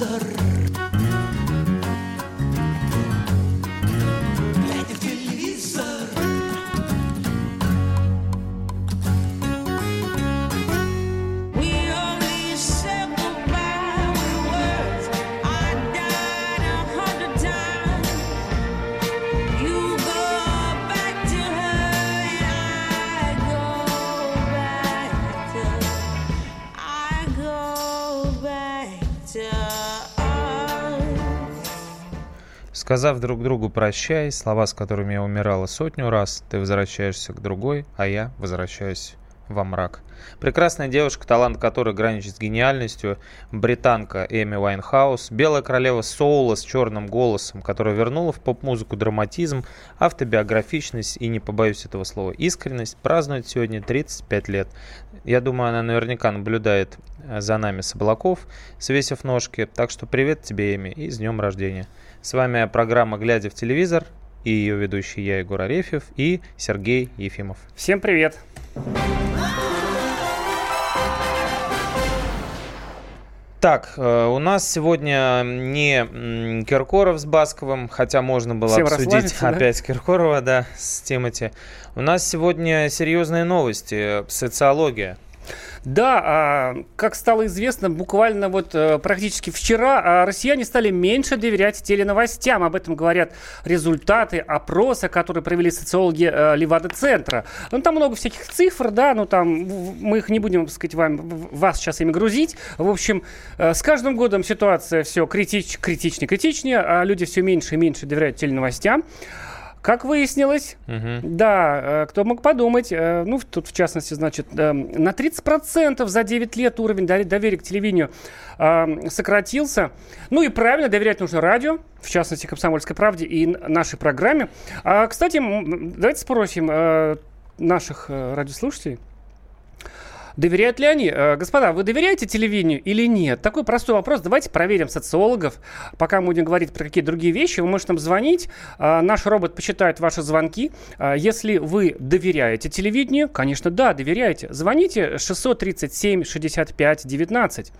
телевизор. Сказав друг другу «прощай», слова, с которыми я умирала сотню раз, ты возвращаешься к другой, а я возвращаюсь во мрак. Прекрасная девушка, талант которой граничит с гениальностью, британка Эми Уайнхаус, белая королева соула с черным голосом, которая вернула в поп-музыку драматизм, автобиографичность и, не побоюсь этого слова, искренность, празднует сегодня 35 лет. Я думаю, она наверняка наблюдает э, за нами с облаков, свесив ножки. Так что привет тебе, Эми, и с днем рождения. С вами программа «Глядя в телевизор» и ее ведущий я, Егор Арефьев, и Сергей Ефимов. Всем привет. Так, э, у нас сегодня не Киркоров с Басковым, хотя можно было Всем обсудить расслабиться, да? опять Киркорова, да, с Тимати. У нас сегодня серьезные новости, социология. Да, а, как стало известно, буквально вот э, практически вчера а, россияне стали меньше доверять теленовостям. Об этом говорят результаты опроса, который провели социологи э, Левада-центра. Ну, там много всяких цифр, да, ну, там мы их не будем, так сказать, вам, вас сейчас ими грузить. В общем, э, с каждым годом ситуация все критич, критичнее, критичнее, а люди все меньше и меньше доверяют теленовостям. Как выяснилось, Мгм. да, э, кто мог подумать, э, ну, тут в частности, значит, э, на 30% за 9 лет уровень доверия к телевидению сократился. Ну и правильно, доверять нужно радио, в частности, «Комсомольской правде» и нашей программе. А, кстати, давайте спросим наших радиослушателей, Доверяют ли они? Э, Господа, вы доверяете телевидению или нет? Такой простой вопрос. Давайте проверим социологов. Пока мы будем говорить про какие-то другие вещи, вы можете нам звонить. Э, Наш робот почитает ваши звонки. Э, Если вы доверяете телевидению, конечно, да, доверяете. Звоните 637 65 19.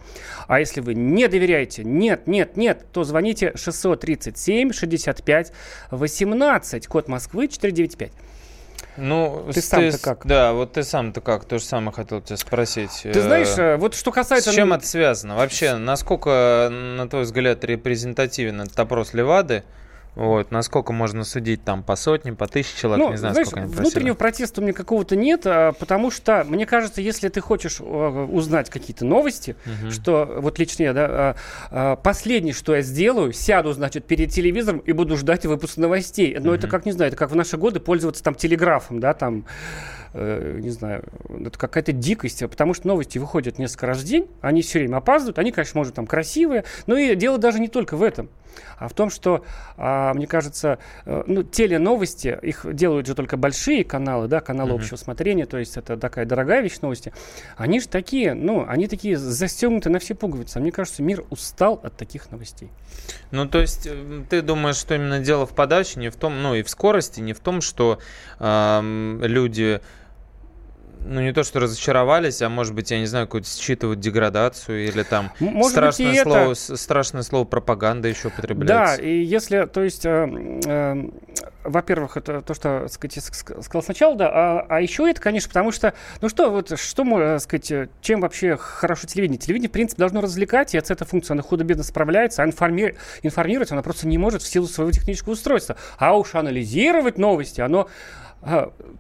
А если вы не доверяете, нет, нет, нет, то звоните 637 65 18. Код Москвы 495. Ну, Ты сам-то как? Да, вот ты сам-то как? То же самое хотел тебя спросить. Ты знаешь, э, вот что касается... С чем это связано? Вообще, насколько, на твой взгляд, репрезентативен этот опрос Левады? Вот, насколько можно судить там по сотне, по тысяче человек, Ну, не знаю, знаешь, сколько они внутреннего протеста у меня какого-то нет, а, потому что, мне кажется, если ты хочешь э, узнать какие-то новости, Мгм. что вот лично я, да, а, а, последнее, что я сделаю, сяду, значит, перед телевизором и буду ждать выпуск новостей. Но это Мгм. как, не знаю, это как в наши годы пользоваться там телеграфом, да, там, э, не знаю, это какая-то дикость, потому что новости выходят несколько раз в день, они все время опаздывают, они, конечно, может, там красивые, но и дело даже не только в этом, а в том, что, а, мне кажется, э, ну, теленовости, их делают же только большие каналы, да, каналы Мгм. общего смотрения, то есть это такая дорогая вещь новости, они же такие, ну, они такие застегнуты на все пуговицы, а мне кажется, мир устал от таких новостей. Ну, то есть, э, ты думаешь, что именно дело в подаче, не в том, ну и в скорости, не в том, что ам, люди, ну не то, что разочаровались, а может быть, я не знаю, какую-то считывают деградацию или там Может страшное быть, это... слово, с- страшное слово пропаганда еще Да, употребляется. и если, то есть, э, э, во-первых, это то, что так сказать, сказал сначала, да, а, а еще это, конечно, потому что, ну что, вот, что, можно сказать, э, чем вообще хорошо телевидение? Телевидение, в принципе, должно развлекать, и от этой функции оно худо-бедно справляется, а информи- информировать оно просто не может в силу своего технического устройства. А уж анализировать новости, оно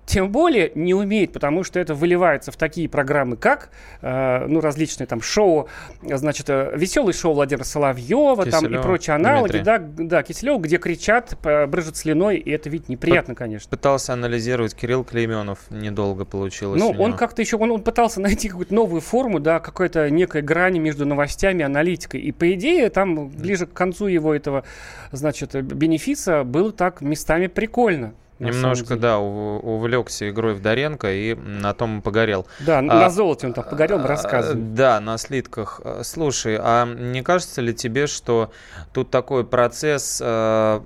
тем более не умеет, потому что это выливается в такие программы, как э, ну, различные там шоу, значит, э, веселый шоу Владимира Соловьева там, и прочие аналоги, Дмитрия. да, да, Киселев, где кричат, п- брызжут слюной, и это ведь неприятно, конечно. Пытался анализировать Кирилл Клейменов, недолго получилось. Ну, он как-то еще, он, он пытался найти какую-то новую форму, да, какой-то некой грани между новостями и аналитикой. И, по идее, там ближе к концу его этого, значит, э, бенефиса было так местами прикольно. Немножко, да, ув- увлекся игрой в Доренко и на том погорел. Да, А, на золоте он там погорел, А, рассказываем. Да, на слитках. А, Слушай, а не кажется ли тебе, что тут такой процесс э,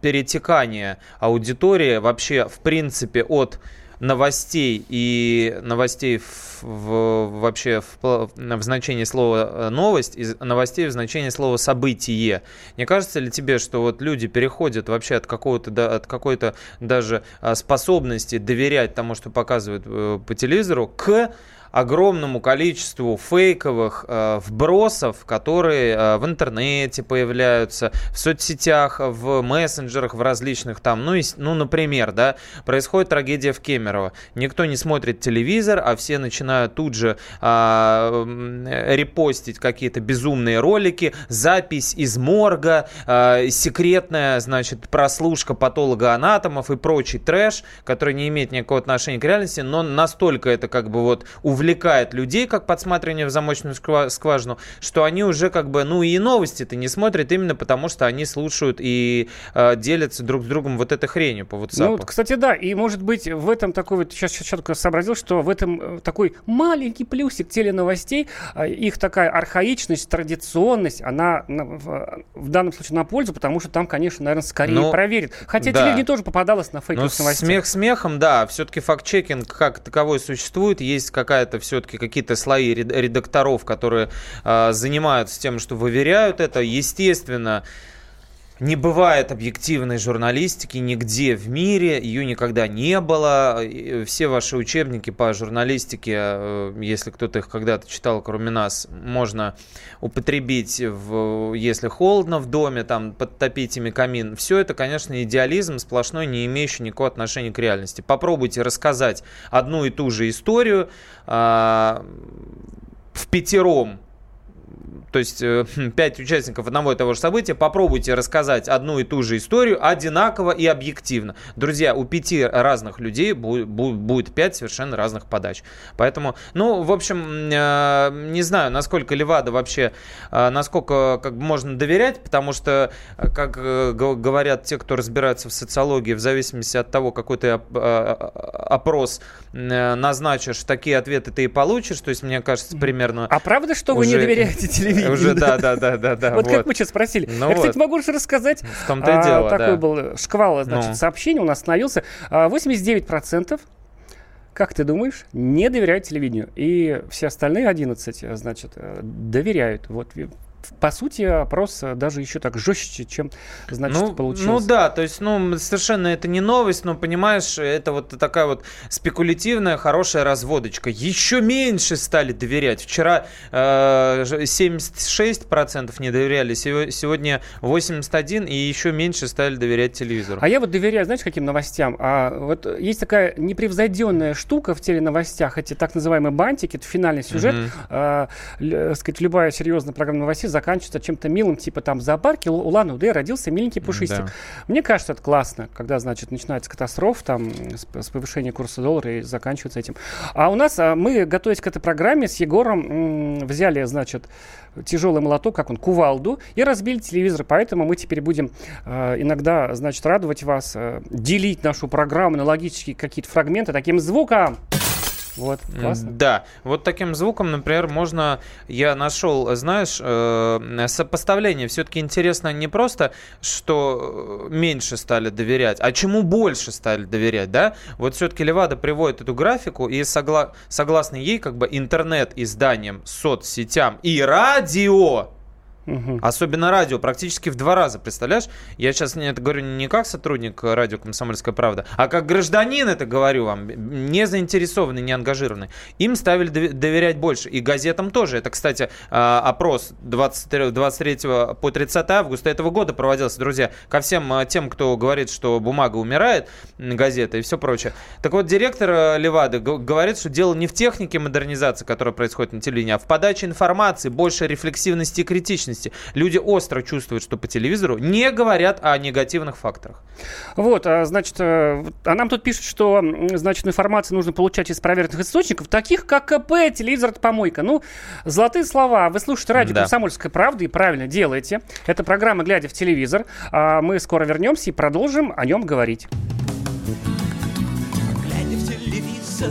перетекания аудитории вообще, в принципе, от новостей и новостей в, в- вообще в, в значении слова э, новость и новостей в значении слова событие. Не кажется ли тебе, что вот люди переходят вообще от какого-то да, от какой-то даже а, способности доверять тому, что показывают э, по телевизору, к огромному количеству фейковых э, вбросов, которые э, в интернете появляются, в соцсетях, в мессенджерах, в различных там, ну, и ну, например, да, происходит трагедия в Кемерово. Никто не смотрит телевизор, а все начинают тут же м, репостить какие-то безумные ролики, запись из морга, а, секретная, значит, прослушка патолога-анатомов и прочий трэш, который не имеет никакого отношения к реальности, но настолько это как бы вот увлекает людей, как подсматривание в замочную сква- скважину, что они уже как бы, ну и новости-то не смотрят именно потому, что они слушают и э, делятся друг с другом вот этой хренью по WhatsApp. Ну, вот, кстати, да, и может быть в этом такой вот, сейчас, только сообразил, что в этом э, такой маленький плюсик теленовостей, а, их такая архаичность, традиционность, она на- в, данном случае на пользу, потому что там, конечно, наверное, скорее Ну, проверит. Хотя да. телевидение тоже попадалось на Ну, фейковых новостях. смех смехом, да, все-таки факт-чекинг как таковой существует, есть какая-то все-таки какие-то слои ред- редакторов, которые а, занимаются тем, что выверяют это. Естественно, не бывает объективной журналистики нигде в мире, ее никогда не было. Все ваши учебники по журналистике, э, если кто-то их когда-то читал, кроме нас, можно употребить, в, если холодно в доме, там подтопить ими камин. Все это, конечно, идеализм сплошной, не имеющий никакого отношения к реальности. Попробуйте рассказать одну и ту же историю а, в пятером то есть э, пять участников одного и того же события, попробуйте рассказать одну и ту же историю одинаково и объективно. Друзья, у пяти разных людей бу- бу- будет пять совершенно разных подач. Поэтому, ну, в общем, э, не знаю, насколько Левада вообще, э, насколько как бы можно доверять, потому что, как говорят те, кто разбирается в социологии, в зависимости от того, какой ты оп- опрос назначишь, такие ответы ты и получишь. То есть, мне кажется, примерно... А правда, что вы не доверяете телевидению? Уже, да, да, да, да, да. Вот как мы сейчас спросили. Ну Я, кстати, вот. могу же рассказать. В том-то и А, дело, Такой да. был шквал, значит, Ну. сообщений у нас остановился. А, 89% как ты думаешь, не доверяют телевидению. И все остальные 11, э, значит, э, доверяют. Вот, по сути, опрос э, даже еще так жестче, чем, значит, ну, получилось. ну да, то есть, ну, совершенно это не новость, но, понимаешь, это вот такая вот спекулятивная, хорошая разводочка. Еще меньше стали доверять. Вчера э, ж- 76% не доверяли, сего- сегодня 81% и еще меньше стали доверять телевизору. А я вот доверяю, знаешь, каким новостям? А вот есть такая непревзойденная штука в теленовостях, эти так называемые бантики, это финальный сюжет. Л- э, сказать, любая серьезная программа новостей заканчивается чем-то милым, типа там в зоопарке у Улан Удэ родился миленький пушистик. Да. Мне кажется, это классно, когда, значит, начинается катастрофа, там, с, с повышения курса доллара и заканчивается этим. А у нас, а, мы, готовясь к этой программе, с Егором м, взяли, значит, тяжелый молоток, как он, кувалду, и разбили телевизор. Поэтому мы теперь будем э, иногда, значит, радовать вас, э, делить нашу программу на логические какие-то фрагменты таким звуком. Вот, классно. Да, вот таким звуком, например, можно, я нашел, знаешь, э, сопоставление. Все-таки интересно не просто, что э, меньше стали доверять, а чему больше стали доверять, да? Вот все-таки Левада приводит эту графику, и согла- согласно ей, как бы интернет-изданиям, соцсетям и радио, Мгм. Особенно радио, практически в два раза, представляешь? Я сейчас это говорю не как сотрудник радио «Комсомольская правда», а как гражданин это говорю вам, не заинтересованный, не ангажированный. Им ставили дов- доверять больше. И газетам тоже. Это, кстати, а, опрос 23, 23 по 30 августа этого года проводился, друзья, ко всем а, тем, кто говорит, что бумага умирает, газета и все прочее. Так вот, директор э, Левады говорит, что дело не в технике модернизации, которая происходит на телевидении, а в подаче информации, больше рефлексивности и критичности. Люди остро чувствуют, что по телевизору не говорят о негативных факторах. Вот, а, значит, э, а нам тут пишут, что, значит, информацию нужно получать из проверенных источников, таких как КП, телевизор, это помойка. Ну, золотые слова. Вы слушаете радио Да. «Комсомольская правда» и правильно делаете. Это программа «Глядя в телевизор». А мы скоро вернемся и продолжим о нем говорить. Глядя в телевизор,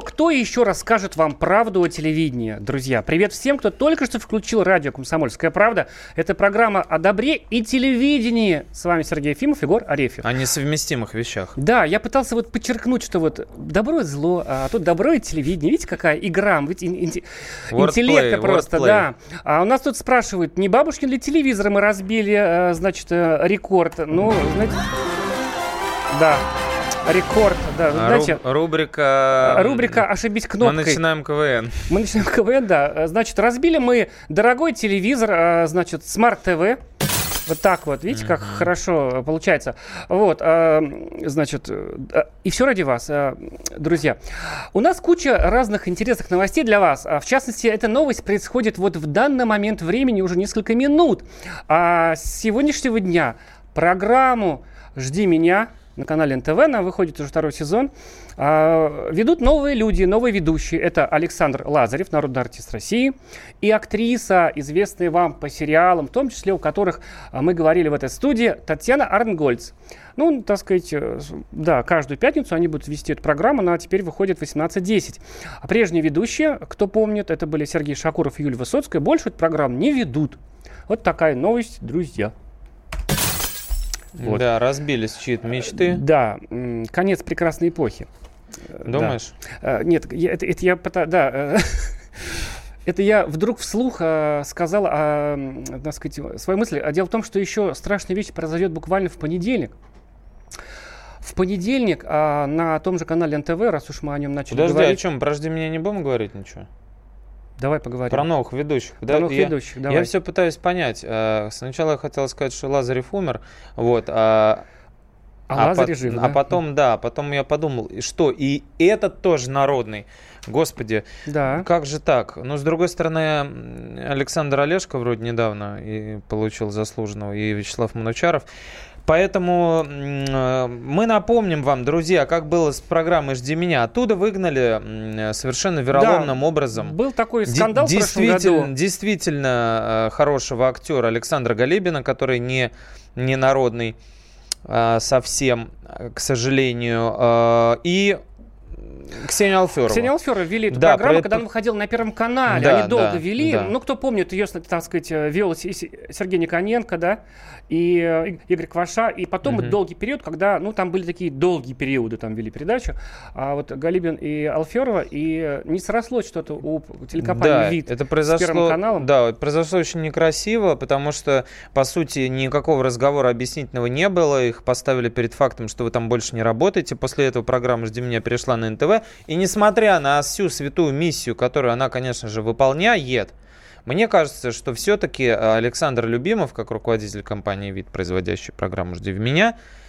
Кто, еще расскажет вам правду о телевидении, друзья? Привет всем, кто только что включил радио «Комсомольская правда». Это программа о добре и телевидении. С вами Сергей Ефимов, Егор Арефьев. О несовместимых вещах. Да, я пытался вот подчеркнуть, что вот добро и зло, а тут добро и телевидение. Видите, какая игра, видите, ин- Wordplay, интеллекта просто, wordplay. да. А у нас тут спрашивают, не бабушкин ли телевизор мы разбили, э, значит, э, рекорд? Ну, знаете, да, рекорд, да, А, знаете, ру- рубрика... рубрика «Ошибись Мы кнопкой». начинаем КВН. Мы начинаем КВН, да. Значит, разбили мы дорогой телевизор, э, значит, TV. Вот так вот, видите, как хорошо э, получается. Вот, э, значит, э, и все ради вас, э, друзья. У нас куча разных интересных новостей для вас. А, В частности, эта новость происходит вот в данный момент времени уже несколько минут. А с сегодняшнего дня программу «Жди меня» на канале НТВ, она выходит уже второй сезон. А, Ведут новые люди, новые ведущие. Это Александр Лазарев, народный артист России, и актриса, известная вам по сериалам, в том числе у которых а, мы говорили в этой студии, Татьяна Арнгольц. Ну, так сказать, э, да, каждую пятницу они будут вести эту программу, она теперь выходит в 18.10. А прежние ведущие, кто помнит, это были Сергей Шакуров и Юлия Высоцкая, больше эту программу не ведут. Вот такая новость, друзья. Вот. Да, разбились чьи-то мечты. Да, конец прекрасной эпохи. Э, да. Думаешь? Э, Нет, я- это, это я пыта- да. э, Это я вдруг вслух э, сказал, а, м, так сказать, свою мысль. А дело в том, что еще страшная вещь произойдет буквально в понедельник. В понедельник а, на том же канале НТВ, раз уж мы о нем начали Подожди, а о говорить, чем? Подожди, меня не будем говорить ничего? Давай поговорим. Про новых ведущих. Про новых я, ведущих, я давай. все пытаюсь понять. Э, Сначала я хотел сказать, что Лазарев умер, вот, а, А, Лазарь пот- жив, а да? потом, да, потом я подумал, что, и этот тоже народный. Господи, Да. как же так? Но с другой стороны, Александр Олешко вроде недавно и получил заслуженного, и Вячеслав Манучаров. Поэтому э, мы напомним вам, друзья, как было с программой «Жди меня». Оттуда выгнали совершенно вероломным образом. Был такой скандал прошлом действительно, году. действительно э, хорошего актера Александра Галибина, который не, не народный э, совсем, к сожалению. И Ксения Алферова. Ксения Алферова вели эту Да, программу, про- когда она выходила на Первом канале. Да, Они долго да, вели. да. Ну, кто помнит, ее, так сказать, э, вел С- С- Сергей Никоненко, да, и э, И- Игорь Кваша. И потом вот долгий период, когда, ну, там были такие долгие периоды, там вели передачу. А вот Галибин и Алферова, и э, не срослось что-то у телекомпании Да, «Вид» это с произошло, Первым каналом. Да, произошло очень некрасиво, потому что, по сути, никакого разговора объяснительного не было. Их поставили перед фактом, что вы там больше не работаете. После этого программа «Жди меня» перешла на НТВ. И несмотря на всю святую миссию, которую она, конечно же, выполняет, мне кажется, что все-таки Александр Любимов, как руководитель компании «Вид», производящей программу «Жди меня», а,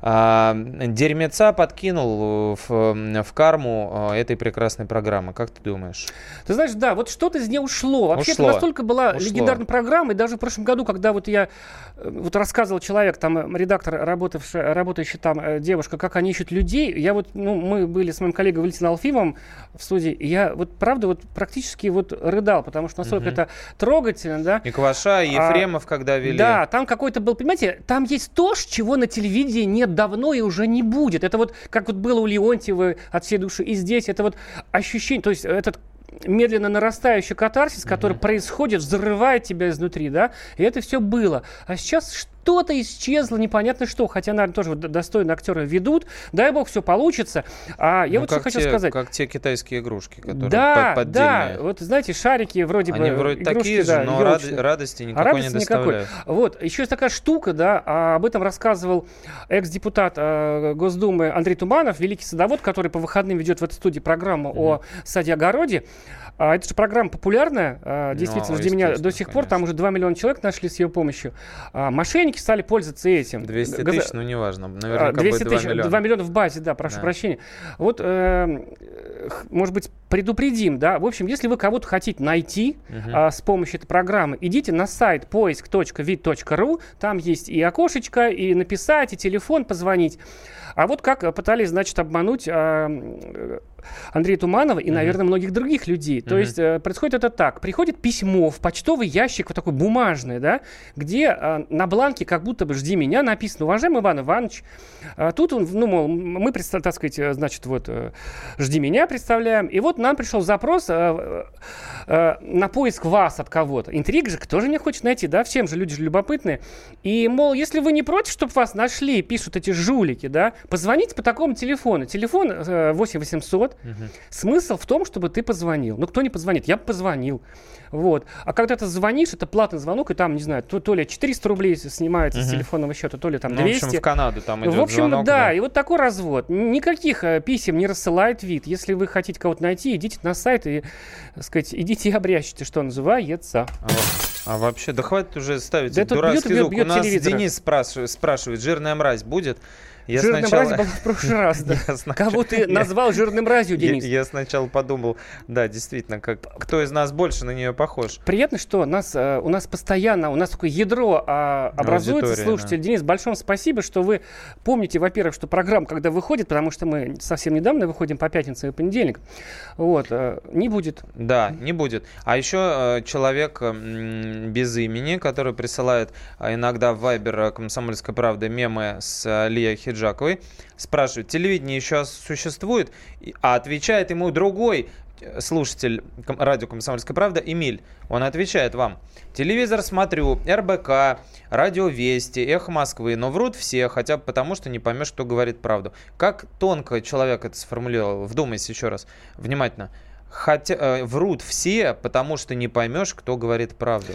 дерьмеца подкинул в, в карму а, этой прекрасной программы. Как ты думаешь? Ты знаешь, да, вот что-то из нее ушло. Вообще, это Ушло. настолько была Ушло. легендарная программа, и даже в прошлом году, когда вот я э, вот рассказывал человек, там, э, редактор, работавший, работающий там э, девушка, как они ищут людей, я вот, ну, мы были с моим коллегой Валентином Алфимовым в студии, и я вот, правда, вот практически вот рыдал, потому что настолько Мгм. это трогательно, да. И Кваша, и А, Ефремов, когда вели. Да, там какой-то был, понимаете, там есть то, чего на телевидении нет давно и уже не будет. Это вот как вот было у Леонтьева от всей души. И здесь это вот ощущение, то есть этот медленно нарастающий катарсис, который происходит, взрывает тебя изнутри, да, и это все было. А сейчас что-то исчезло, непонятно что. Хотя, наверное, тоже вот д- достойные актеры ведут. Дай бог, все получится. А я Ну, вот что как хочу те- сказать. Как те китайские игрушки, которые Да, под- да, поддельные. вот знаете, шарики вроде бы Они вроде игрушки, такие же, да, но рад- радости А никакой радости не никакой. доставляют. Вот, еще есть такая штука, да, а об этом рассказывал экс-депутат э, Госдумы Андрей Туманов, великий садовод, который по выходным ведет в этой студии программу о саде-огороде. А это же программа популярная, а, действительно, Ну, жди меня до сих пор, там конечно. уже 2 миллиона человек нашли с ее помощью. А, мошенники стали пользоваться этим. 200 Газа- тысяч, ну неважно, а, наверняка 200 будет 2 тысяч, миллиона. 2 миллиона в базе, да, прошу Да. прощения. Вот, э, может быть, предупредим, да. В общем, если вы кого-то хотите найти а, с помощью этой программы, идите на сайт поиск.вид.ру, там есть и окошечко, и написать, и телефон позвонить. А вот как э, пытались, значит, обмануть а, э, Андрея Туманова и, наверное, многих других людей. То Мгм. есть э, происходит это так. Приходит письмо в почтовый ящик, вот такой бумажный, да, где а, на бланке как будто бы «Жди меня» написано «Уважаемый Иван Иванович». А тут он, ну, мол, мы, так сказать, значит, вот «Жди меня» представляем. И вот нам пришел запрос э, э, на поиск вас от кого-то. Интрига же, кто же не хочет найти, да? Всем же люди же любопытные. И, мол, если вы не против, чтобы вас нашли, пишут эти жулики, да, позвоните по такому телефону. Телефон э, 8 800. Смысл в том, чтобы ты позвонил. Ну, кто не позвонит? Я бы позвонил. Вот. А когда ты звонишь, это платный звонок, и там, не знаю, то, то ли 400 рублей снимается с телефонного счета, то ли там Ну, в 200. общем, в Канаду там идет В общем, звонок, да, и вот такой развод. Никаких э, писем не рассылает вид. Если вы хотите кого-то найти, идите на сайт и, так сказать, идите и обрящите, что называется. А, а вообще, да хватит уже ставить Да дурацкий бьет, звук. бьет У нас телевизор. Денис спрашивает, спрашивает, жирная мразь будет? Я Жирным сначала... мразью был в прошлый раз, да. Я сначала- Кого ты назвал жирным мразью, Я, Денис? я сначала подумал, да, действительно, как, кто из нас больше на нее похож? Приятно, что нас, э, у нас постоянно, у нас такое ядро а, образуется. Аудитория, Слушайте, да. Денис, большое спасибо, что вы помните, во-первых, что программа, когда выходит, потому что мы совсем недавно выходим по пятницам и понедельник, вот, э, не будет. Да, не будет. А еще э, человек без имени, который присылает иногда в Вайбер э, «Комсомольской правды» мемы с э, Лией Хиджаковой, спрашивает, телевидение еще существует? А отвечает ему другой э, слушатель радио «Комсомольская правда» Эмиль. Он отвечает вам. Телевизор смотрю, РБК, Радио Вести, Эхо Москвы, но врут все, хотя бы потому, что не поймешь, кто говорит правду. Как тонко человек это сформулировал? Вдумайся еще раз, внимательно. Хотя э, врут все, потому что не поймешь, кто говорит правду.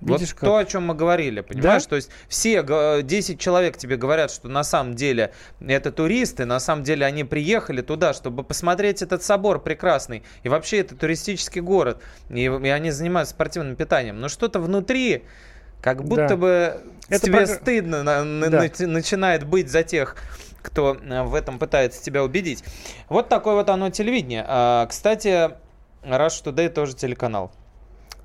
Видишь, вот как? то, о чем мы говорили, понимаешь? То есть все, г- 10 человек тебе говорят, что на самом деле это туристы, на самом деле они приехали туда, чтобы посмотреть этот собор прекрасный. И вообще это туристический город. И, и они занимаются спортивным питанием. Но что-то внутри, как будто Да. бы Это тебе програ- стыдно на- на- Да. на- начинает быть за тех, кто э, в этом пытается тебя убедить. Вот такое вот оно телевидение. А, Кстати, Rush Today тоже телеканал.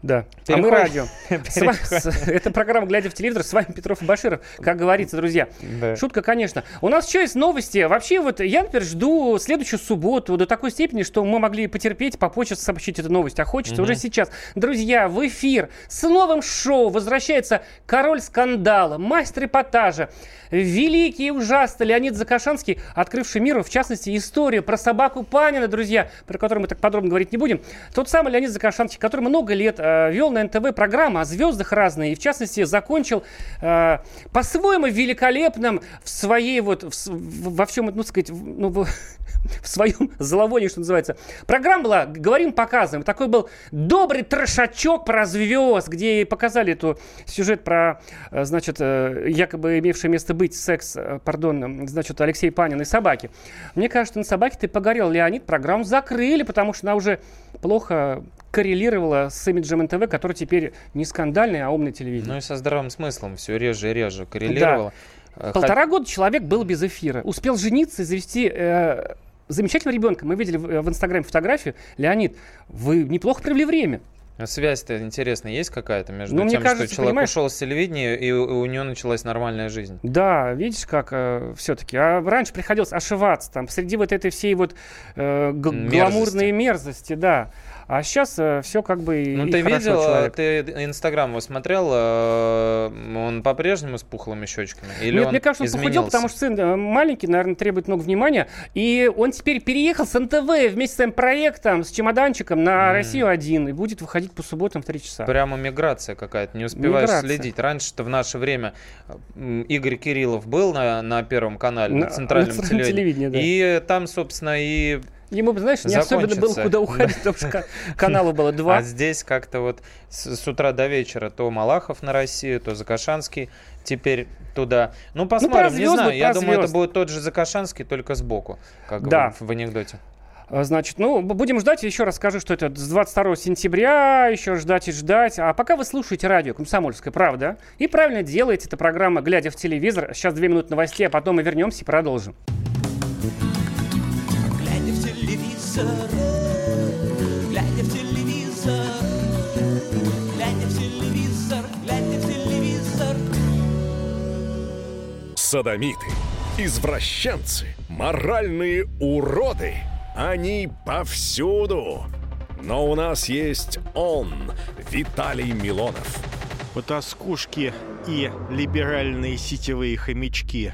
Да. А мы Переходим. радио. Это программа «Глядя в телевизор». С вами Петров и Баширов. Как говорится, друзья. Да. Шутка, конечно. У нас еще есть новости. Вообще, вот я, например, жду следующую субботу до такой степени, что мы могли потерпеть, попозже сообщить эту новость. А хочется уже сейчас. Друзья, в эфир с новым шоу возвращается король скандала, мастер эпатажа, великий и ужасный Леонид Закашанский, открывший миру, в частности, историю про собаку Панина, друзья, про которую мы так подробно говорить не будем. Тот самый Леонид Закашанский, который много лет э, вел на НТВ программы о звездах разные, и в частности закончил э, по-своему великолепным в своей вот, в во всем, ну, сказать, ну, в, в своем зловонии, что называется. Программа была «Говорим, показываем». Такой был добрый трешачок про звезд, где показали эту сюжет про, э, значит, э, якобы имевший место быть секс, э, пардон, значит, Алексей Панин и собаки. Мне кажется, на собаке ты погорел, Леонид. Программу закрыли, потому что она уже плохо коррелировала с имиджем НТВ, который теперь не скандальный, а умный телевидение. Ну и со здравым смыслом все реже и реже коррелировало. Э, Полтора года человек был без эфира. Успел жениться и завести э, замечательного ребенка. Мы видели в, э, в Инстаграме фотографию. Леонид, вы неплохо провели время. А Связь-то интересная есть какая-то между Ну, тем, кажется, что человек понимаешь- ушел с телевидения, и у, у него началась нормальная жизнь. Да, видишь, как все-таки. А раньше приходилось ошиваться там среди вот этой всей вот э, г- Мерзости. гламурной мерзости, да. А сейчас все как бы Ну, и ты видел, человек. ты Инстаграм его смотрел, э, он по-прежнему с пухлыми щечками? Или Нет, он мне кажется, он похудел, изменился? потому что сын э, маленький, наверное, требует много внимания. И он теперь переехал с НТВ вместе с своим проектом, с чемоданчиком на Россию-1 и будет выходить по субботам в 3 часа. Прямо миграция какая-то, не успеваешь Миграция. следить. Раньше-то в наше время Игорь Кириллов был на, на Первом канале, на, На- центральном на телевидении. телевидении, да. И там, собственно, и... Ему, знаешь, не особенно было куда уходить, потому что ка- каналов было два. А здесь как-то вот с, утра до вечера то Малахов на Россию, то Закашанский теперь туда. Ну, посмотрим, не звезд знаю. Я думаю, это будет тот же Закашанский, только сбоку, как Да. в, в анекдоте. А, Значит, ну, будем ждать. Еще раз скажу, что это с 22 сентября. Еще ждать и ждать. А пока вы слушаете радио «Комсомольская правда» и правильно делаете. Это программа «Глядя в телевизор». Сейчас две минуты новостей, а потом мы вернемся и продолжим. Телевизор, глядя в телевизор, глядя в телевизор, глядя в телевизор. Садомиты, извращенцы, моральные уроды. Они повсюду. Но у нас есть он, Виталий Милонов. Потаскушки и либеральные сетевые хомячки.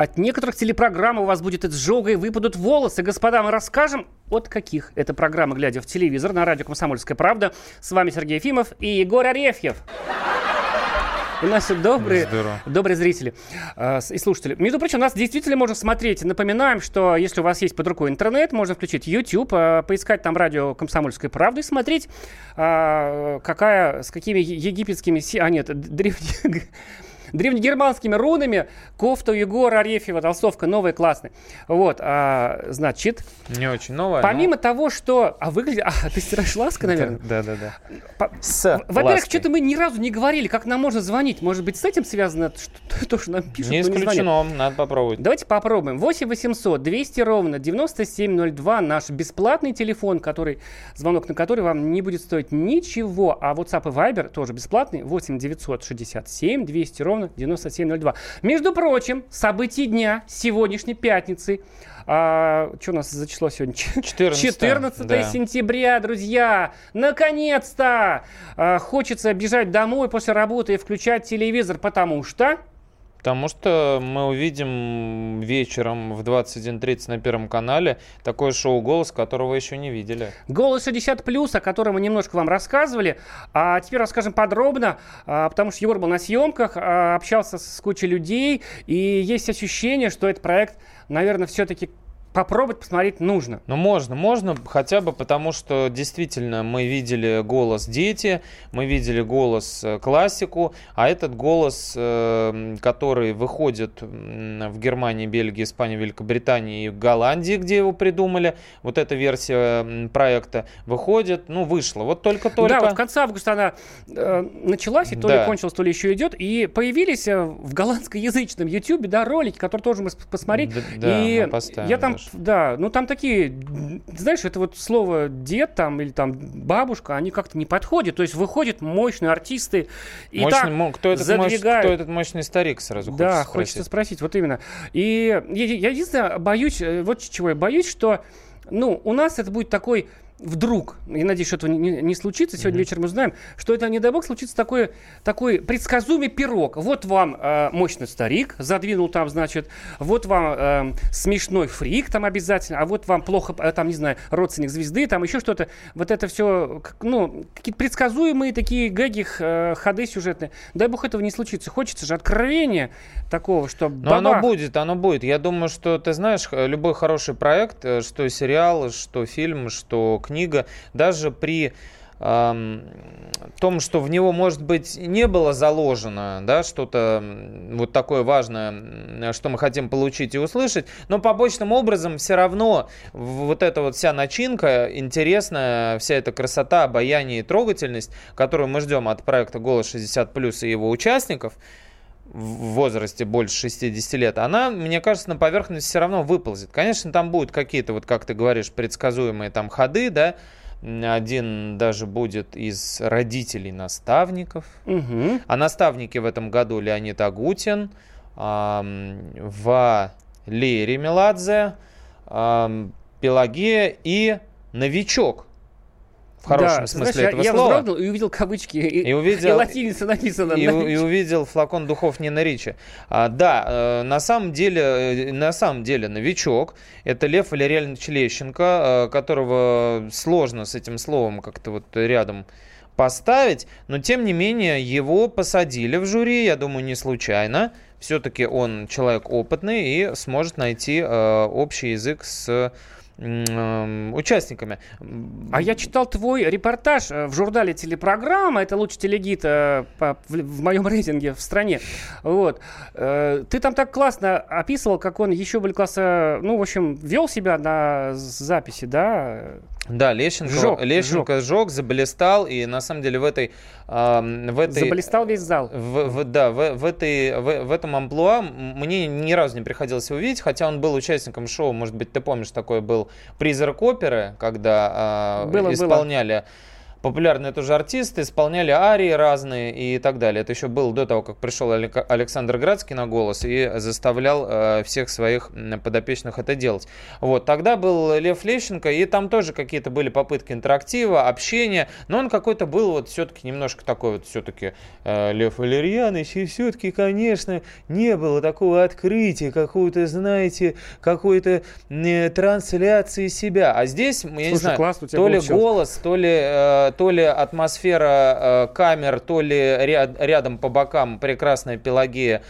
От некоторых телепрограмм у вас будет изжога и выпадут волосы. Господа, мы расскажем, от каких это программы, глядя в телевизор на радио «Комсомольская правда». С вами Сергей Ефимов и Егор Арефьев. И наши добрые, Здорово. добрые зрители э, и слушатели. Между прочим, нас действительно можно смотреть. Напоминаем, что если у вас есть под рукой интернет, можно включить YouTube, э, поискать там радио «Комсомольская правда» и смотреть, э, какая, с какими египетскими... си- А нет, древние... древнегерманскими рунами кофта у Егора Арефьева, толстовка новая, классная. Вот, а, значит, Не очень новая. помимо того, что... А выглядит... А, ты стираешь лаской, наверное? Да, да, да. С Во-первых, что-то мы ни разу не говорили, как нам можно звонить. Может быть, с этим связано то, что нам пишут, Не но исключено, надо попробовать. Давайте попробуем. 8 800 200 ровно 9702 наш бесплатный телефон, который, звонок на который вам не будет стоить ничего. А WhatsApp и Viber тоже бесплатный. 8 967 200 ровно 9702. Между прочим, события дня сегодняшней пятницы. А, что у нас за число сегодня? 14, 14 да. сентября, друзья. Наконец-то! А, хочется бежать домой после работы и включать телевизор, потому что... Потому что мы увидим вечером в 21.30 на Первом канале такое шоу «Голос», которого еще не видели. Голос 60 плюс, о котором мы немножко вам рассказывали. А теперь расскажем подробно, а, потому что Егор был на съемках, а, общался с кучей людей, и есть ощущение, что этот проект, наверное, все-таки попробовать посмотреть нужно. Ну, можно, можно хотя бы потому, что действительно мы видели голос дети, мы видели голос э, классику, а этот голос, э, который выходит в Германии, Бельгии, Испании, Великобритании и Голландии, где его придумали, вот эта версия проекта выходит, ну, вышла. Вот только-только. Да, вот в конце августа она э, началась, и то Да. ли кончилась, то ли еще идет. И появились э, в голландскоязычном Ютубе, да, ролики, которые тоже мы посмотреть. Да, и поставим я там, даже. да, ну там такие, знаешь, это вот слово дед там или там бабушка, они как-то не подходят. То есть выходят мощные артисты и Мощный так кто, этот мощ- задвигают. кто этот мощный старик, сразу Да, хочется хочется спросить. спросить, вот именно. И я, я единственное боюсь, э, вот чего я боюсь, что, ну, у нас это будет такой вдруг, я надеюсь, что этого не, не- случится, сегодня вечером узнаем, что это, не дай бог, случится такой, такой предсказуемый пирог. Вот вам э, мощный старик, задвинул там, значит, вот вам э, смешной фрик там обязательно, а вот вам плохо, э, там, не знаю, родственник звезды, там еще что-то. Вот это все, ну, какие-то предсказуемые такие гэги, э, ходы сюжетные. Дай бог этого не случится. Хочется же откровения такого, что Но оно будет, оно будет. Я думаю, что ты знаешь, х- любой хороший проект, э, что сериал, что фильм, что книга, даже при том, что в него, может быть, не было заложено, да, что-то вот такое важное, что мы хотим получить и услышать, но побочным образом все равно вот эта вот вся начинка интересная, вся эта красота, обаяние и трогательность, которую мы ждем от проекта «Голос 60+,» и его участников, в возрасте больше 60 лет, она, мне кажется, на поверхность все равно выползет. Конечно, там будут какие-то, вот как ты говоришь, предсказуемые там ходы, да, один даже будет из родителей наставников. Мгм. А наставники в этом году Леонид Агутин, ам, Валерий Меладзе, ам, Пелагея и новичок. В хорошем Да, смысле знаешь, этого я, я слова. вздрогнул и увидел кавычки. И, И увидел- и латиница написано. И, на и увидел флакон духов Нина Ричи. А, да, э, на самом деле, э, на самом деле новичок. Это Лев Валерьянович Лещенко, э, которого сложно с этим словом как-то вот рядом поставить, но тем не менее его посадили в жюри, я думаю, не случайно. Все-таки он человек опытный и сможет найти э, общий язык с участниками. А я читал твой репортаж э, в журнале «Телепрограмма». Это лучший телегид э, в, в моем рейтинге в стране. Вот. Э, Ты там так классно описывал, как он еще были класса... Ну, в общем, вел себя на записи, да? Да, Лещенко, Сжег, Лещенко сжег, заблистал, и на самом деле в этой... в этой Заблистал весь зал. в, в- да, в, в этой, в, в этом амплуа мне ни разу не приходилось его видеть, хотя он был участником шоу, может быть, ты помнишь, такое был «Призрак оперы», когда а, Было, было. Популярные тоже артисты, исполняли арии разные и так далее. Это еще было до того, как пришел Алек- Александр Градский на голос и заставлял э, всех своих подопечных это делать. Вот, тогда был Лев Лещенко, и там тоже какие-то были попытки интерактива, общения, но он какой-то был вот все-таки немножко такой вот все-таки э, Лев Валерьянович, и все-таки, конечно, не было такого открытия, какого-то, знаете, какой-то э, трансляции себя. А здесь, я не Слушай, знаю, классно у тебя то ли голос, то ли, э, то ли атмосфера э, камер, то ли ряд- рядом по бокам прекрасная Пелагея,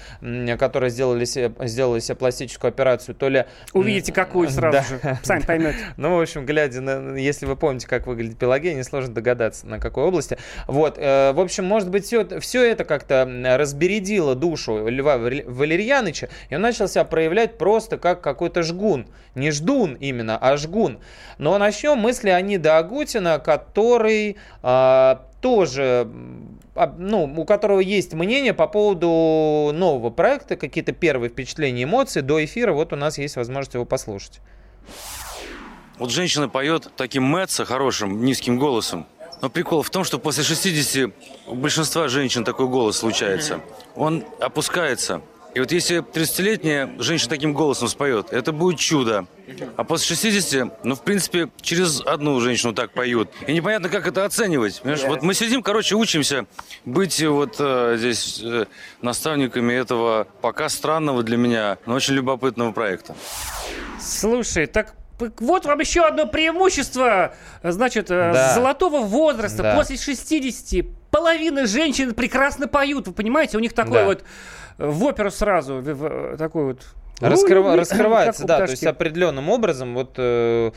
которая сделали себе, сделала себе пластическую операцию, то ли... Увидите, какую сразу да. же. Сами поймете. Ну, в общем, глядя на... Если вы помните, как выглядит Пелагея, несложно догадаться, на какой области. Вот. э, В общем, может быть, все, все это как-то разбередило душу Льва Валер- Валерьяныча, и он начал себя проявлять просто как какой-то жгун. Не ждун именно, а жгун. Но начнем мысли о Нида Агутина, который а, тоже, ну, у которого есть мнение по поводу нового проекта, какие-то первые впечатления, эмоции до эфира. Вот у нас есть возможность его послушать. Вот женщина поет таким мэтса хорошим, низким голосом. Но прикол в том, что после 60 у большинства женщин такой голос случается. Он опускается. И вот если 30-летняя женщина таким голосом споет, это будет чудо. А после 60, ну, в принципе, через одну женщину так поют. И непонятно, как это оценивать. Понимаешь? Вот мы сидим, короче, учимся быть вот э, здесь э, наставниками этого пока странного для меня, но очень любопытного проекта. Слушай, так вот вам еще одно преимущество, значит, э, Да. золотого возраста. Да. После 60 половина женщин прекрасно поют. Вы понимаете, у них такой Да. вот э, в оперу сразу, в- в- такой вот... Раскрыва- Ну, раскрывается, да, то есть определенным образом вот э,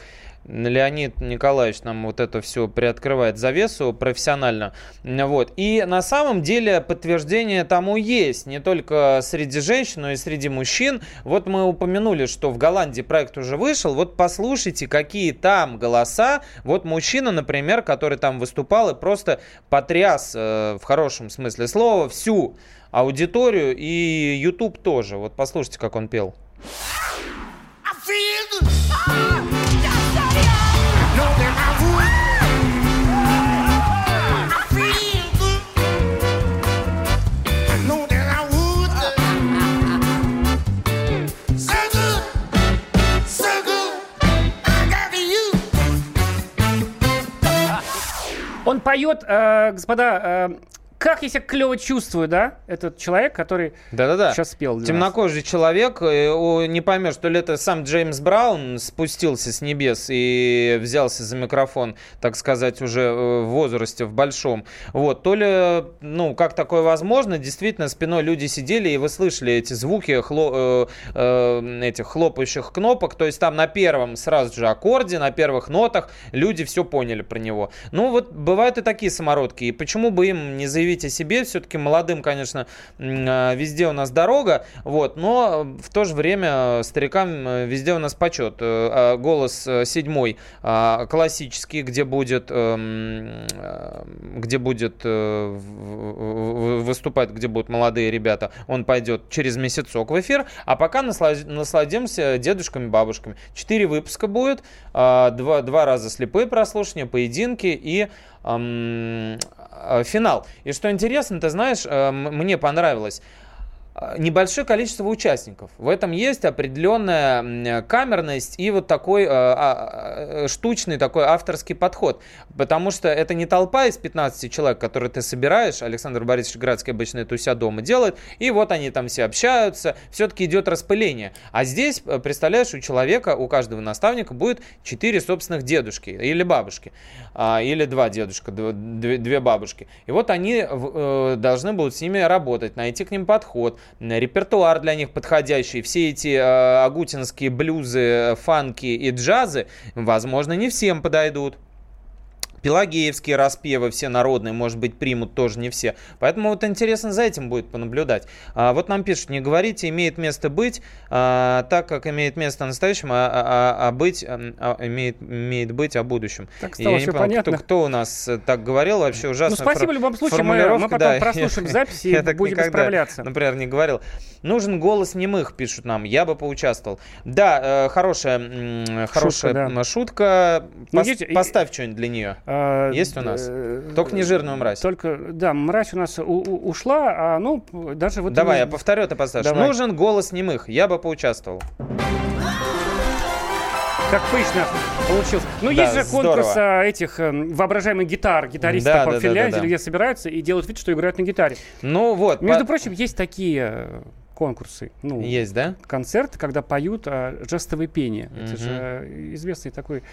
Леонид Николаевич нам вот это все приоткрывает завесу профессионально. Вот. И на самом деле подтверждение тому есть. Не только среди женщин, но и среди мужчин. Вот мы упомянули, что в Голландии проект уже вышел. Вот послушайте, какие там голоса. Вот мужчина, например, который там выступал и просто потряс э, в хорошем смысле слова всю аудиторию и YouTube тоже. Вот послушайте, как он пел. Он поет, э, господа, э, как я себя клево чувствую, да? Этот человек, который Да-да-да. сейчас спел для нас. Темнокожий человек, э, не поймешь, то ли это сам Джеймс Браун спустился с небес и взялся за микрофон, так сказать, уже э, в возрасте, в большом. Вот, то ли, ну, как такое возможно, действительно, спиной люди сидели, и вы слышали эти звуки хло- э, э, этих хлопающих кнопок, то есть там на первом сразу же аккорде, на первых нотах люди все поняли про него. Ну, вот бывают и такие самородки, и почему бы им не заявить о себе, все-таки молодым, конечно, а, везде у нас дорога, вот, но в то же время старикам э, везде у нас почет. Э, а, Голос э, седьмой, а, классический, где будет, эм, где будет выступать, где будут молодые ребята, он пойдет через месяцок в эфир, а пока насла- насладимся дедушками, бабушками. Четыре выпуска будет, два, два раза слепые прослушивания, поединки и финал. И что интересно, ты знаешь, э, мне понравилось, небольшое количество участников. В этом есть определенная м, камерность и вот такой э, а, а, штучный такой авторский подход. Потому что это не толпа из 15 человек, которые ты собираешь. Александр Борисович Градский обычно это у себя дома делает. И вот они там все общаются. Все-таки идет распыление. А здесь, э, представляешь, у человека, у каждого наставника будет 4 собственных дедушки или бабушки. А, Или два дедушка, дв- две, бабушки. И вот они э, должны будут с ними работать, найти к ним подход, репертуар для них подходящий. Все эти э, агутинские блюзы, фанки и джазы, возможно, не всем подойдут. Пелагеевские распевы все народные, может быть, примут тоже не все. Поэтому вот интересно за этим будет понаблюдать. А, вот нам пишут, не говорите, имеет место быть, а, так как имеет место о настоящем, а, а- а быть, а, имеет, имеет быть о будущем. Так Я стало не всё понял, понятно. Кто, кто у нас э, так говорил, вообще ужасно. Ну, спасибо в любом случае, мы- мы потом прослушаем запись и будем исправляться. Например, не говорил. Нужен голос немых, пишут нам. Я бы поучаствовал. Да, э, хорошая, хорошая да. м, шутка. Ну, Пос- и- Поставь что-нибудь для нее. А, Есть у нас? э, Только не жирную мразь. Только, да, мразь у нас у- у- ушла, а ну, даже вот... Давай, я повторю, поставишь. Давай. Нужен голос немых. Я бы поучаствовал. Как пышно получилось. Ну, Да, есть же здорово. конкурс а, этих эм, воображаемых гитар, гитаристов Да, по да, да, Финляндии, да, да. где собираются и делают вид, что играют на гитаре. Ну вот. Между по- прочим, есть такие э, конкурсы. Ну, Есть, да? концерты, когда поют а, жестовое пение. Это Мгм. же э, известный такой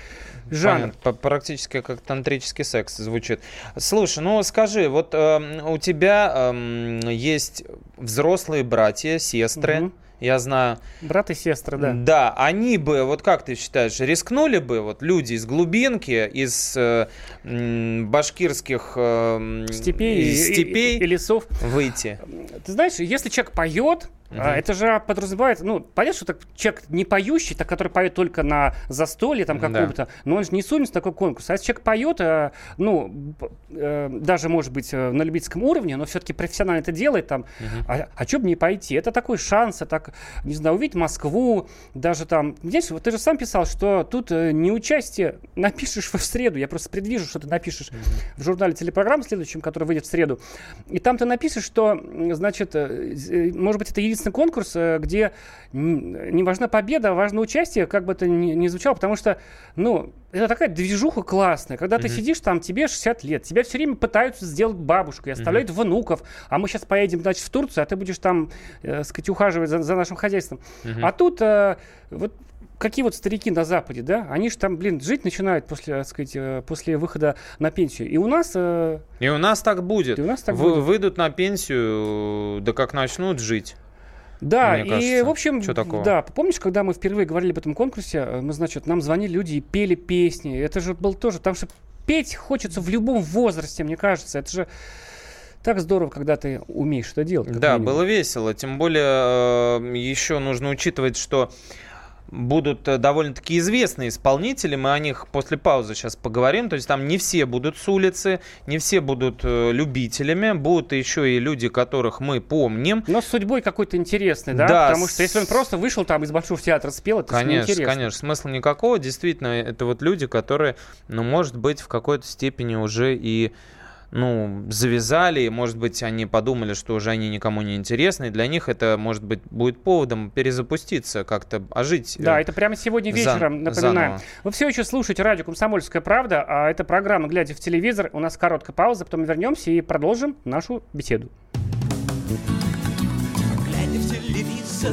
жанр. Понятно. Практически как тантрический секс звучит. Слушай, ну скажи, вот эм, у тебя эм, есть взрослые братья, сестры, Мгм. я знаю. Брат и сестры, да. Да, они бы, вот как ты считаешь, рискнули бы, вот люди из глубинки, из э, башкирских эм, Степей, и- и- степей и лесов. выйти? Ты знаешь, если человек поет, а, это же подразумевает, ну, понятно, что так, человек не поющий, так, который поет только на застолье там Да. каком-то, но он же не сунется в такой конкурс. А если человек поет, а, ну, э, даже, может быть, э, на любительском уровне, но все-таки профессионально это делает, там, а, а что бы не пойти? Это такой шанс, а так, не знаю, увидеть Москву, даже там, знаешь, вот ты же сам писал, что тут э, не участие, напишешь в среду, я просто предвижу, что ты напишешь в журнале телепрограмм следующем, который выйдет в среду, и там ты напишешь, что, значит, э, э, может быть, это единственный конкурс, э, где не важна победа, а важно участие, как бы это ни, ни звучало, потому что, ну, это такая движуха классная. Когда ты сидишь там, тебе 60 лет, тебя все время пытаются сделать бабушкой, оставляют внуков, а мы сейчас поедем, значит, в Турцию, а ты будешь там, э, сказать, ухаживать за, за нашим хозяйством. А тут э, вот какие вот старики на Западе, да, они же там, блин, жить начинают после, так сказать, э, после выхода на пенсию. И у нас э, И у нас так будет. И у нас так Вы- будет. Выйдут на пенсию, да как начнут жить. Да, Мне и, кажется. в общем, Чё такого? да, помнишь, когда мы впервые говорили об этом конкурсе, э, мы, значит, нам звонили люди и пели песни. Это же был тоже, там что петь хочется в любом возрасте, мне кажется. Это же так здорово, когда ты умеешь это делать. Да, минимум. было весело. Тем более еще нужно учитывать, что будут э, довольно-таки известные исполнители, мы о них после паузы сейчас поговорим, то есть там не все будут с улицы, не все будут э, любителями, будут еще и люди, которых мы помним. Но с судьбой какой-то интересный, да? Да, Потому что если он просто вышел там из Большого театра, спел, это Конечно, конечно, смысла никакого. Действительно, это вот люди, которые, ну, может быть, в какой-то степени уже и ну, завязали, и, может быть, они подумали, что уже они никому не интересны, и для них это, может быть, будет поводом перезапуститься, как-то ожить. э, Да, это прямо сегодня вечером, напоминаем. заново. Вы все еще слушаете радио «Комсомольская правда», а это программа «Глядя в телевизор». У нас короткая пауза, потом вернемся и продолжим нашу беседу. Глядя в телевизор,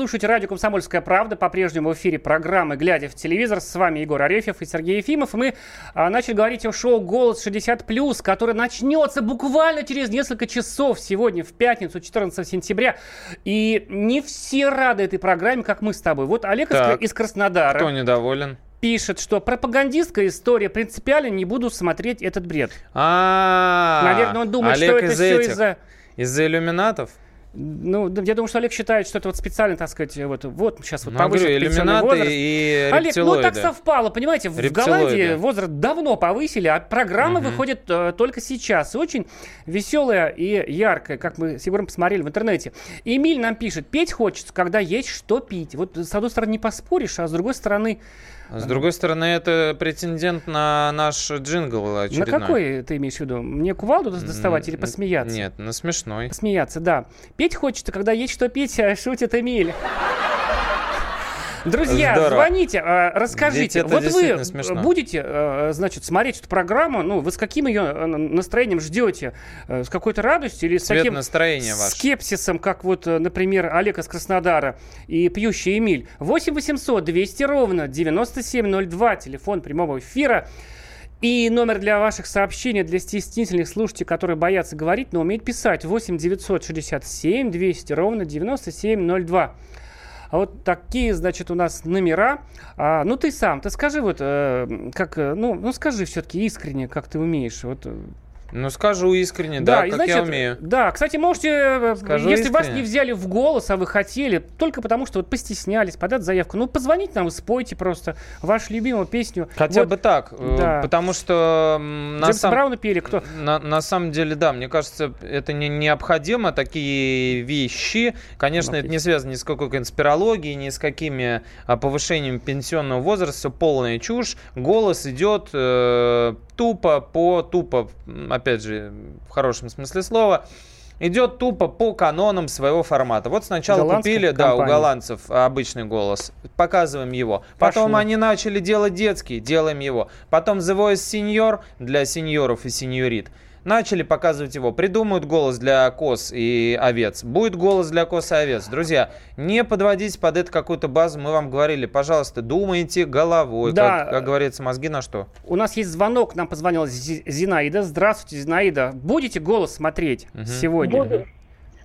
Слушаете радио «Комсомольская правда». По-прежнему в эфире программы «Глядя в телевизор». С вами Егор Арефьев и Сергей Ефимов. Мы а, начали говорить о шоу «Голос 60+,» которое начнется буквально через несколько часов сегодня, в пятницу, 14 сентября. И не все рады этой программе, как мы с тобой. Вот Олег из, Так. из Краснодара Кто недоволен? пишет, что пропагандистская история, принципиально не буду смотреть этот бред. А, Наверное, он думает, Олег что это из все из-за... Из-за иллюминатов? Ну, я думаю, что Олег считает, что это вот специально, так сказать, вот, вот сейчас вот Ну, говорю, пенсионный возраст. и Олег, ну так совпало, понимаете, в Рептилоиды. Голландии возраст давно повысили, а программа Мгм. выходит э, только сейчас. И очень веселая и яркая, как мы с Егором посмотрели в интернете. Эмиль нам пишет, петь хочется, когда есть что пить. Вот с одной стороны не поспоришь, а с другой стороны... С другой стороны, это претендент на наш джингл очередной. На какой ты имеешь в виду? Мне кувалду доставать или посмеяться? Нет, на смешной. Посмеяться, да. Петь хочется, когда есть что петь, а шутит Эмиль. Друзья, Здорово. звоните, э, расскажите. Вот вы смешно. будете, э, значит, смотреть эту программу, ну, вы с каким ее э, настроением ждете? С какой-то радостью или с Цвет таким настроения ваш. скепсисом, как вот, например, Олег из Краснодара и пьющий Эмиль? 8 800 200 ровно 9702, телефон прямого эфира. И номер для ваших сообщений для стеснительных слушателей, которые боятся говорить, но умеют писать. 8 967 200 ровно 9702. А вот такие, значит, у нас номера. А, ну, ты сам, ты скажи вот, э, как, э, ну, ну, скажи все-таки искренне, как ты умеешь. Вот, э, Ну, скажу искренне, да, и, как я значит, умею. Да, кстати, можете, э, Скажу если вас искренне. не взяли в голос, а вы хотели, только потому что вот постеснялись подать заявку, ну, позвоните нам спойте просто вашу любимую песню. Хотя Вот бы так, э, да. потому что на, Джеймса сам- Брауна пели, кто? на, на самом деле, да, мне кажется, это не необходимо, такие вещи. Конечно, это не связано ни с какой конспирологией, ни с какими а, повышениями пенсионного возраста, все полная чушь. Голос идет э, тупо по, тупо, опять же, в хорошем смысле слова, идет тупо по канонам своего формата. Вот сначала Голландская купили, да, у компания. голландцев обычный голос, показываем его. Потом Пошло. они начали делать детский, делаем его. Потом The Voice Senior для сеньоров и сеньорит. Начали показывать его. Придумают голос для коз и овец. Будет голос для коз и овец. Друзья, не подводите под это какую-то базу. Мы вам говорили, пожалуйста, думайте головой. Да. Как, как говорится, мозги на что? У нас есть звонок, нам позвонила Зи- Зинаида. Здравствуйте, Зинаида. Будете голос смотреть сегодня? Буду.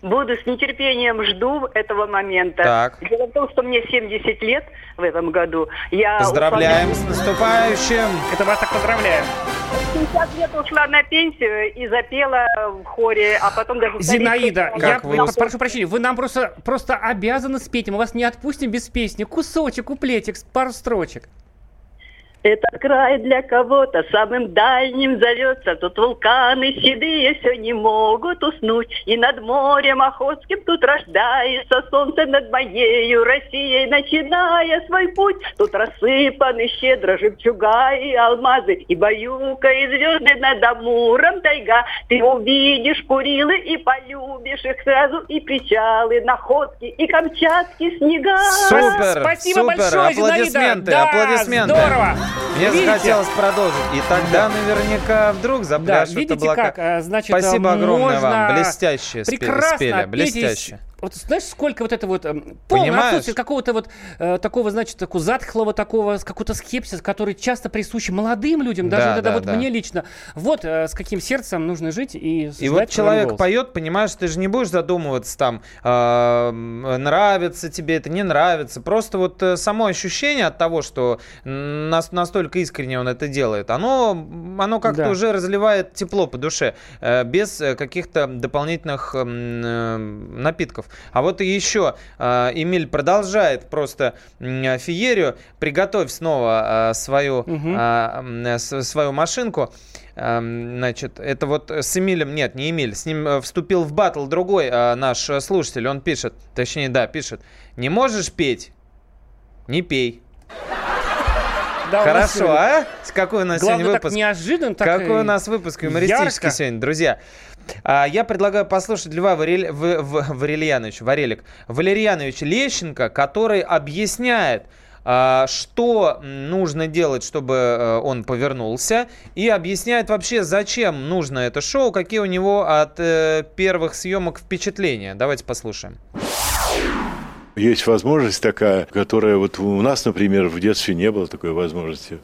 Буду с нетерпением жду этого момента. Так. Дело в том, что мне 70 лет в этом году. Я Поздравляем ушла с наступающим! Это вас так поздравляем. на- 50 лет ушла на пенсию и запела в хоре, а потом даже... Зинаида, я вы прошу прощения, вы нам просто, просто обязаны спеть, мы вас не отпустим без песни. Кусочек, куплетик, пару строчек. Этот край для кого-то самым дальним зовется. Тут вулканы седые все не могут уснуть. И над морем Охотским тут рождается солнце над моею Россией, начиная свой путь. Тут рассыпаны щедро жемчуга и алмазы, и баюка, и звезды над Амуром тайга. Ты увидишь Курилы и полюбишь их сразу, и причалы, находки, и камчатские снега. Супер! Спасибо супер! большое, Зинаида. аплодисменты, Да, аплодисменты. здорово. Мне Видите? захотелось продолжить. И тогда наверняка вдруг Да, запляшут видите облака. как, а, значит, Спасибо а, огромное вам. Блестяще прекрасно спели. Блестяще. Вот знаешь, сколько вот это вот эм, полное отсутствие какого-то вот э, такого, значит, такого затхлого такого, какого-то скепсиса, который часто присущ молодым людям, даже Да, вот да, вот да. мне лично. Вот э, с каким сердцем нужно жить и И вот человек поет, понимаешь, ты же не будешь задумываться там, э, нравится тебе это, не нравится. Просто вот э, само ощущение от того, что нас- настолько искренне он это делает, оно, оно как-то Да. уже разливает тепло по душе, э, без э, каких-то дополнительных э, напитков. А вот и еще э, Эмиль продолжает просто феерию. Приготовь снова свою, а, м, с- свою машинку. Значит, это вот с Эмилем, нет, не Эмиль, с ним э, вступил в батл другой наш слушатель, он пишет, точнее, да, пишет, не можешь петь, не пей. Хорошо, а? Какой у нас Главное, сегодня так выпуск? неожиданно, так Какой у нас выпуск юмористический ярко. сегодня, друзья. А, Я предлагаю послушать Льва Варель... В- В- Варельяновича, Варелик, Валерьяновича Лещенко, который объясняет, а, что нужно делать, чтобы э, он повернулся, и объясняет вообще, зачем нужно это шоу, какие у него от э, первых съемок впечатления. Давайте послушаем. Есть возможность такая, которая вот у нас, например, в детстве не было такой возможности.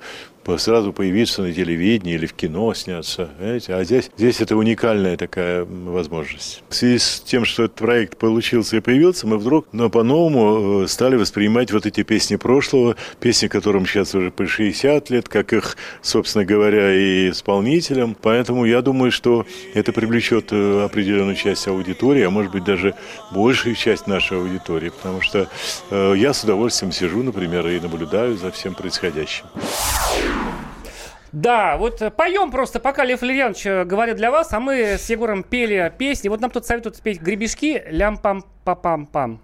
Сразу появиться на телевидении или в кино сняться. Знаете? А здесь, здесь это уникальная такая возможность. В связи с тем, что этот проект получился и появился, мы вдруг но по-новому э, стали воспринимать вот эти песни прошлого, песни, которым сейчас уже по 60 лет, как их, собственно говоря, и исполнителям. Поэтому я думаю, что это привлечет э, определенную часть аудитории, а может быть даже большую часть нашей аудитории, потому что э, я с удовольствием сижу, например, и наблюдаю за всем происходящим. Да, вот э, поем просто, пока Лев Валерьянович э, говорит для вас, а мы с Егором пели песни. Вот нам тут советуют спеть «Гребешки», «Лям-пам-па-пам-пам».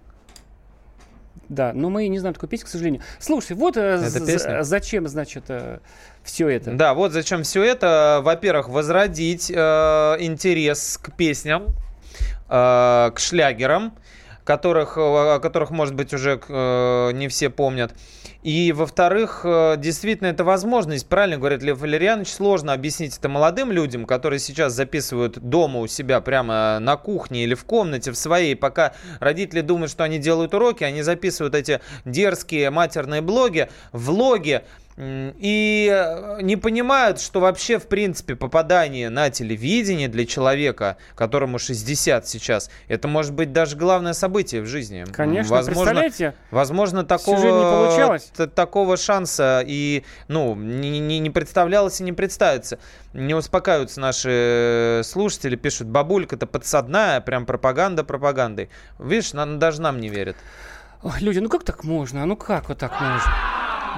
Да, но мы не знаем такой песни, к сожалению. Слушай, вот э, зачем, значит, все это. Да, вот зачем все это. Во-первых, возродить э, интерес к песням, э, к шлягерам, которых, о которых, может быть, уже э, не все помнят. И, во-вторых, э, действительно, это возможность, правильно говорит Лев Валерьянович, сложно объяснить это молодым людям, которые сейчас записывают дома у себя прямо на кухне или в комнате в своей, пока родители думают, что они делают уроки, они записывают эти дерзкие матерные блоги, влоги, И э, не понимают, что вообще, в принципе, попадание на телевидение для человека, которому 60 сейчас, это может быть даже главное событие в жизни. Конечно, представляете? Возможно, такого, не получалось. такого шанса и, ну, не, не- не представлялось и не представится. Не успокаиваются наши слушатели, пишут, бабулька-то подсадная, прям пропаганда пропагандой. Видишь, нам- даже нам не верят. Ой, люди, ну как так можно? Ну как вот так можно?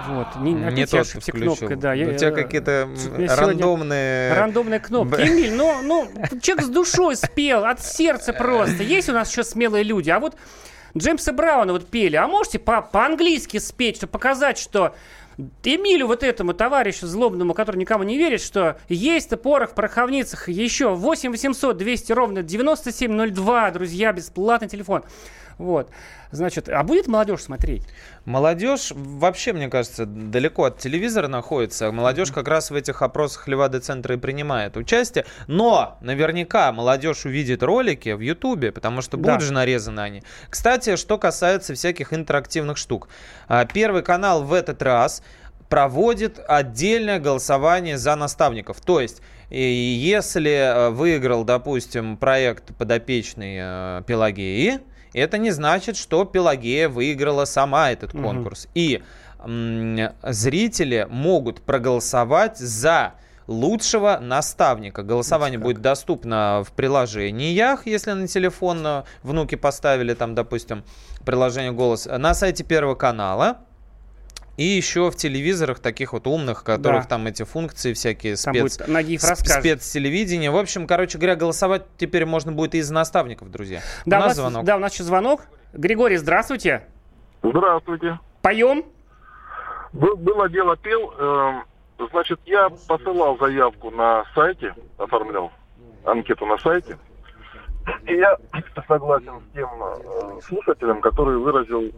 Вот, не, Не ты ошибся включил. кнопкой, да. У я- тебя я- какие-то рандомные... Рандомные кнопки. Эмиль, ну, ну, человек с душой спел, от сердца просто. Есть у нас еще смелые люди. А вот Джеймса Брауна вот пели. А можете по- по-английски спеть, чтобы показать, что Эмилю, вот этому товарищу злобному, который никому не верит, что есть-то порох в пороховницах. Еще 8 800 200 ровно 9702, друзья, бесплатный телефон. Вот. Значит, а будет молодежь смотреть? Молодежь вообще, мне кажется, далеко от телевизора находится. Молодежь как раз в этих опросах Левада-центра и принимает участие. Но наверняка молодежь увидит ролики в Ютубе, потому что Да. будут же нарезаны они. Кстати, что касается всяких интерактивных штук. А, Первый канал в этот раз проводит отдельное голосование за наставников. То есть, если э, выиграл, допустим, проект подопечный э, Пелагеи, это не значит, что Пелагея выиграла сама этот Мгм. конкурс. И зрители могут проголосовать за лучшего наставника. Голосование будет доступно в приложениях, если на телефон э, внуки поставили там, допустим, приложение «Голос», на сайте Первого канала. И еще в телевизорах таких вот умных, которых Да. там эти функции всякие Там спец, будет Нагиев спецтелевидение. В общем, короче говоря, голосовать теперь можно будет и из наставников, друзья. Да, у у нас нас, звонок. да, у нас сейчас звонок. Григорий, здравствуйте. Здравствуйте. Поем? Бы- Было дело, пел. эм, Значит, я посылал заявку на сайте, оформлял анкету на сайте. И я согласен с тем э, слушателем, который выразил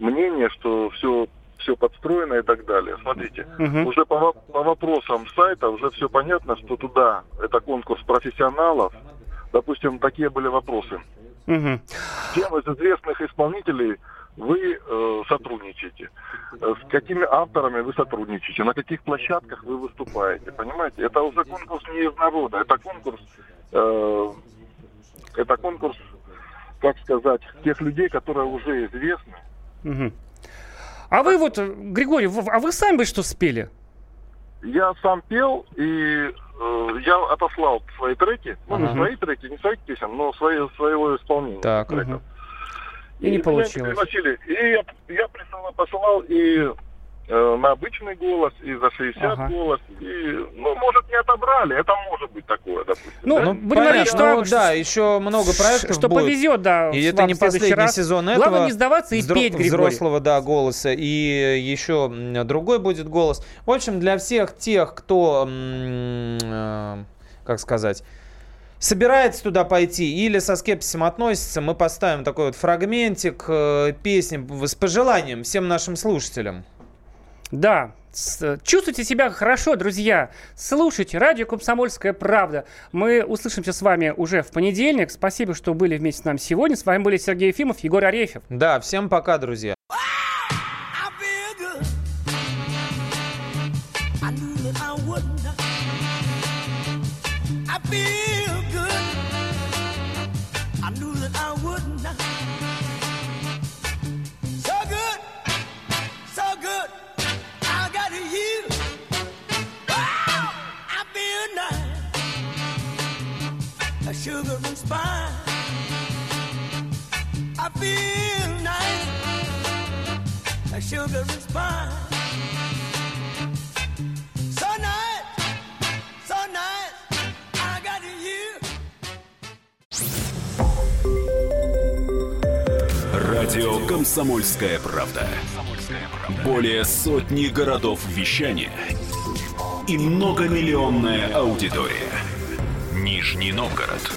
мнение, что все все подстроено и так далее. Смотрите, Мгм. уже по, по вопросам сайта уже все понятно, что туда это конкурс профессионалов. Допустим, такие были вопросы. Мгм. С кем из известных исполнителей вы э, сотрудничаете? Э, С какими авторами вы сотрудничаете? На каких площадках вы выступаете? Понимаете? Это уже конкурс не из народа, это конкурс, э, это конкурс, как сказать, тех людей, которые уже известны. Мгм. А вы вот, Григорий, а вы сами бы что спели? Я сам пел, и э, я отослал свои треки, ну, не Ага. свои треки, не своих песен, но свои, своего исполнения. Так. треков. И не меня получилось. И я, я присылал, посылал и э, на обычный голос, и за 60 Ага. голос. И, ну, может, не отобрали. Это может быть такое, допустим. Ну, да? ну, будем говорить, что, ну, да, еще много проектов что будет. повезет, да. И это не последний раз. сезон этого. Главное не сдаваться и взро- петь, Григорий. Взрослого, да, голоса. И еще другой будет голос. В общем, для всех тех, кто, э, как сказать, собирается туда пойти или со скепсисом относится, мы поставим такой вот фрагментик э, песни с пожеланием всем нашим слушателям. Да. Чувствуйте себя хорошо, друзья. Слушайте радио «Комсомольская правда». Мы услышимся с вами уже в понедельник. Спасибо, что были вместе с нами сегодня. С вами были Сергей Ефимов, Егор Арефьев. Да, всем пока, друзья. Sugar and spice. I feel nice. A sugar and you. Радио «Комсомольская правда». Более сотни городов вещания и многомиллионная аудитория. Нижний Новгород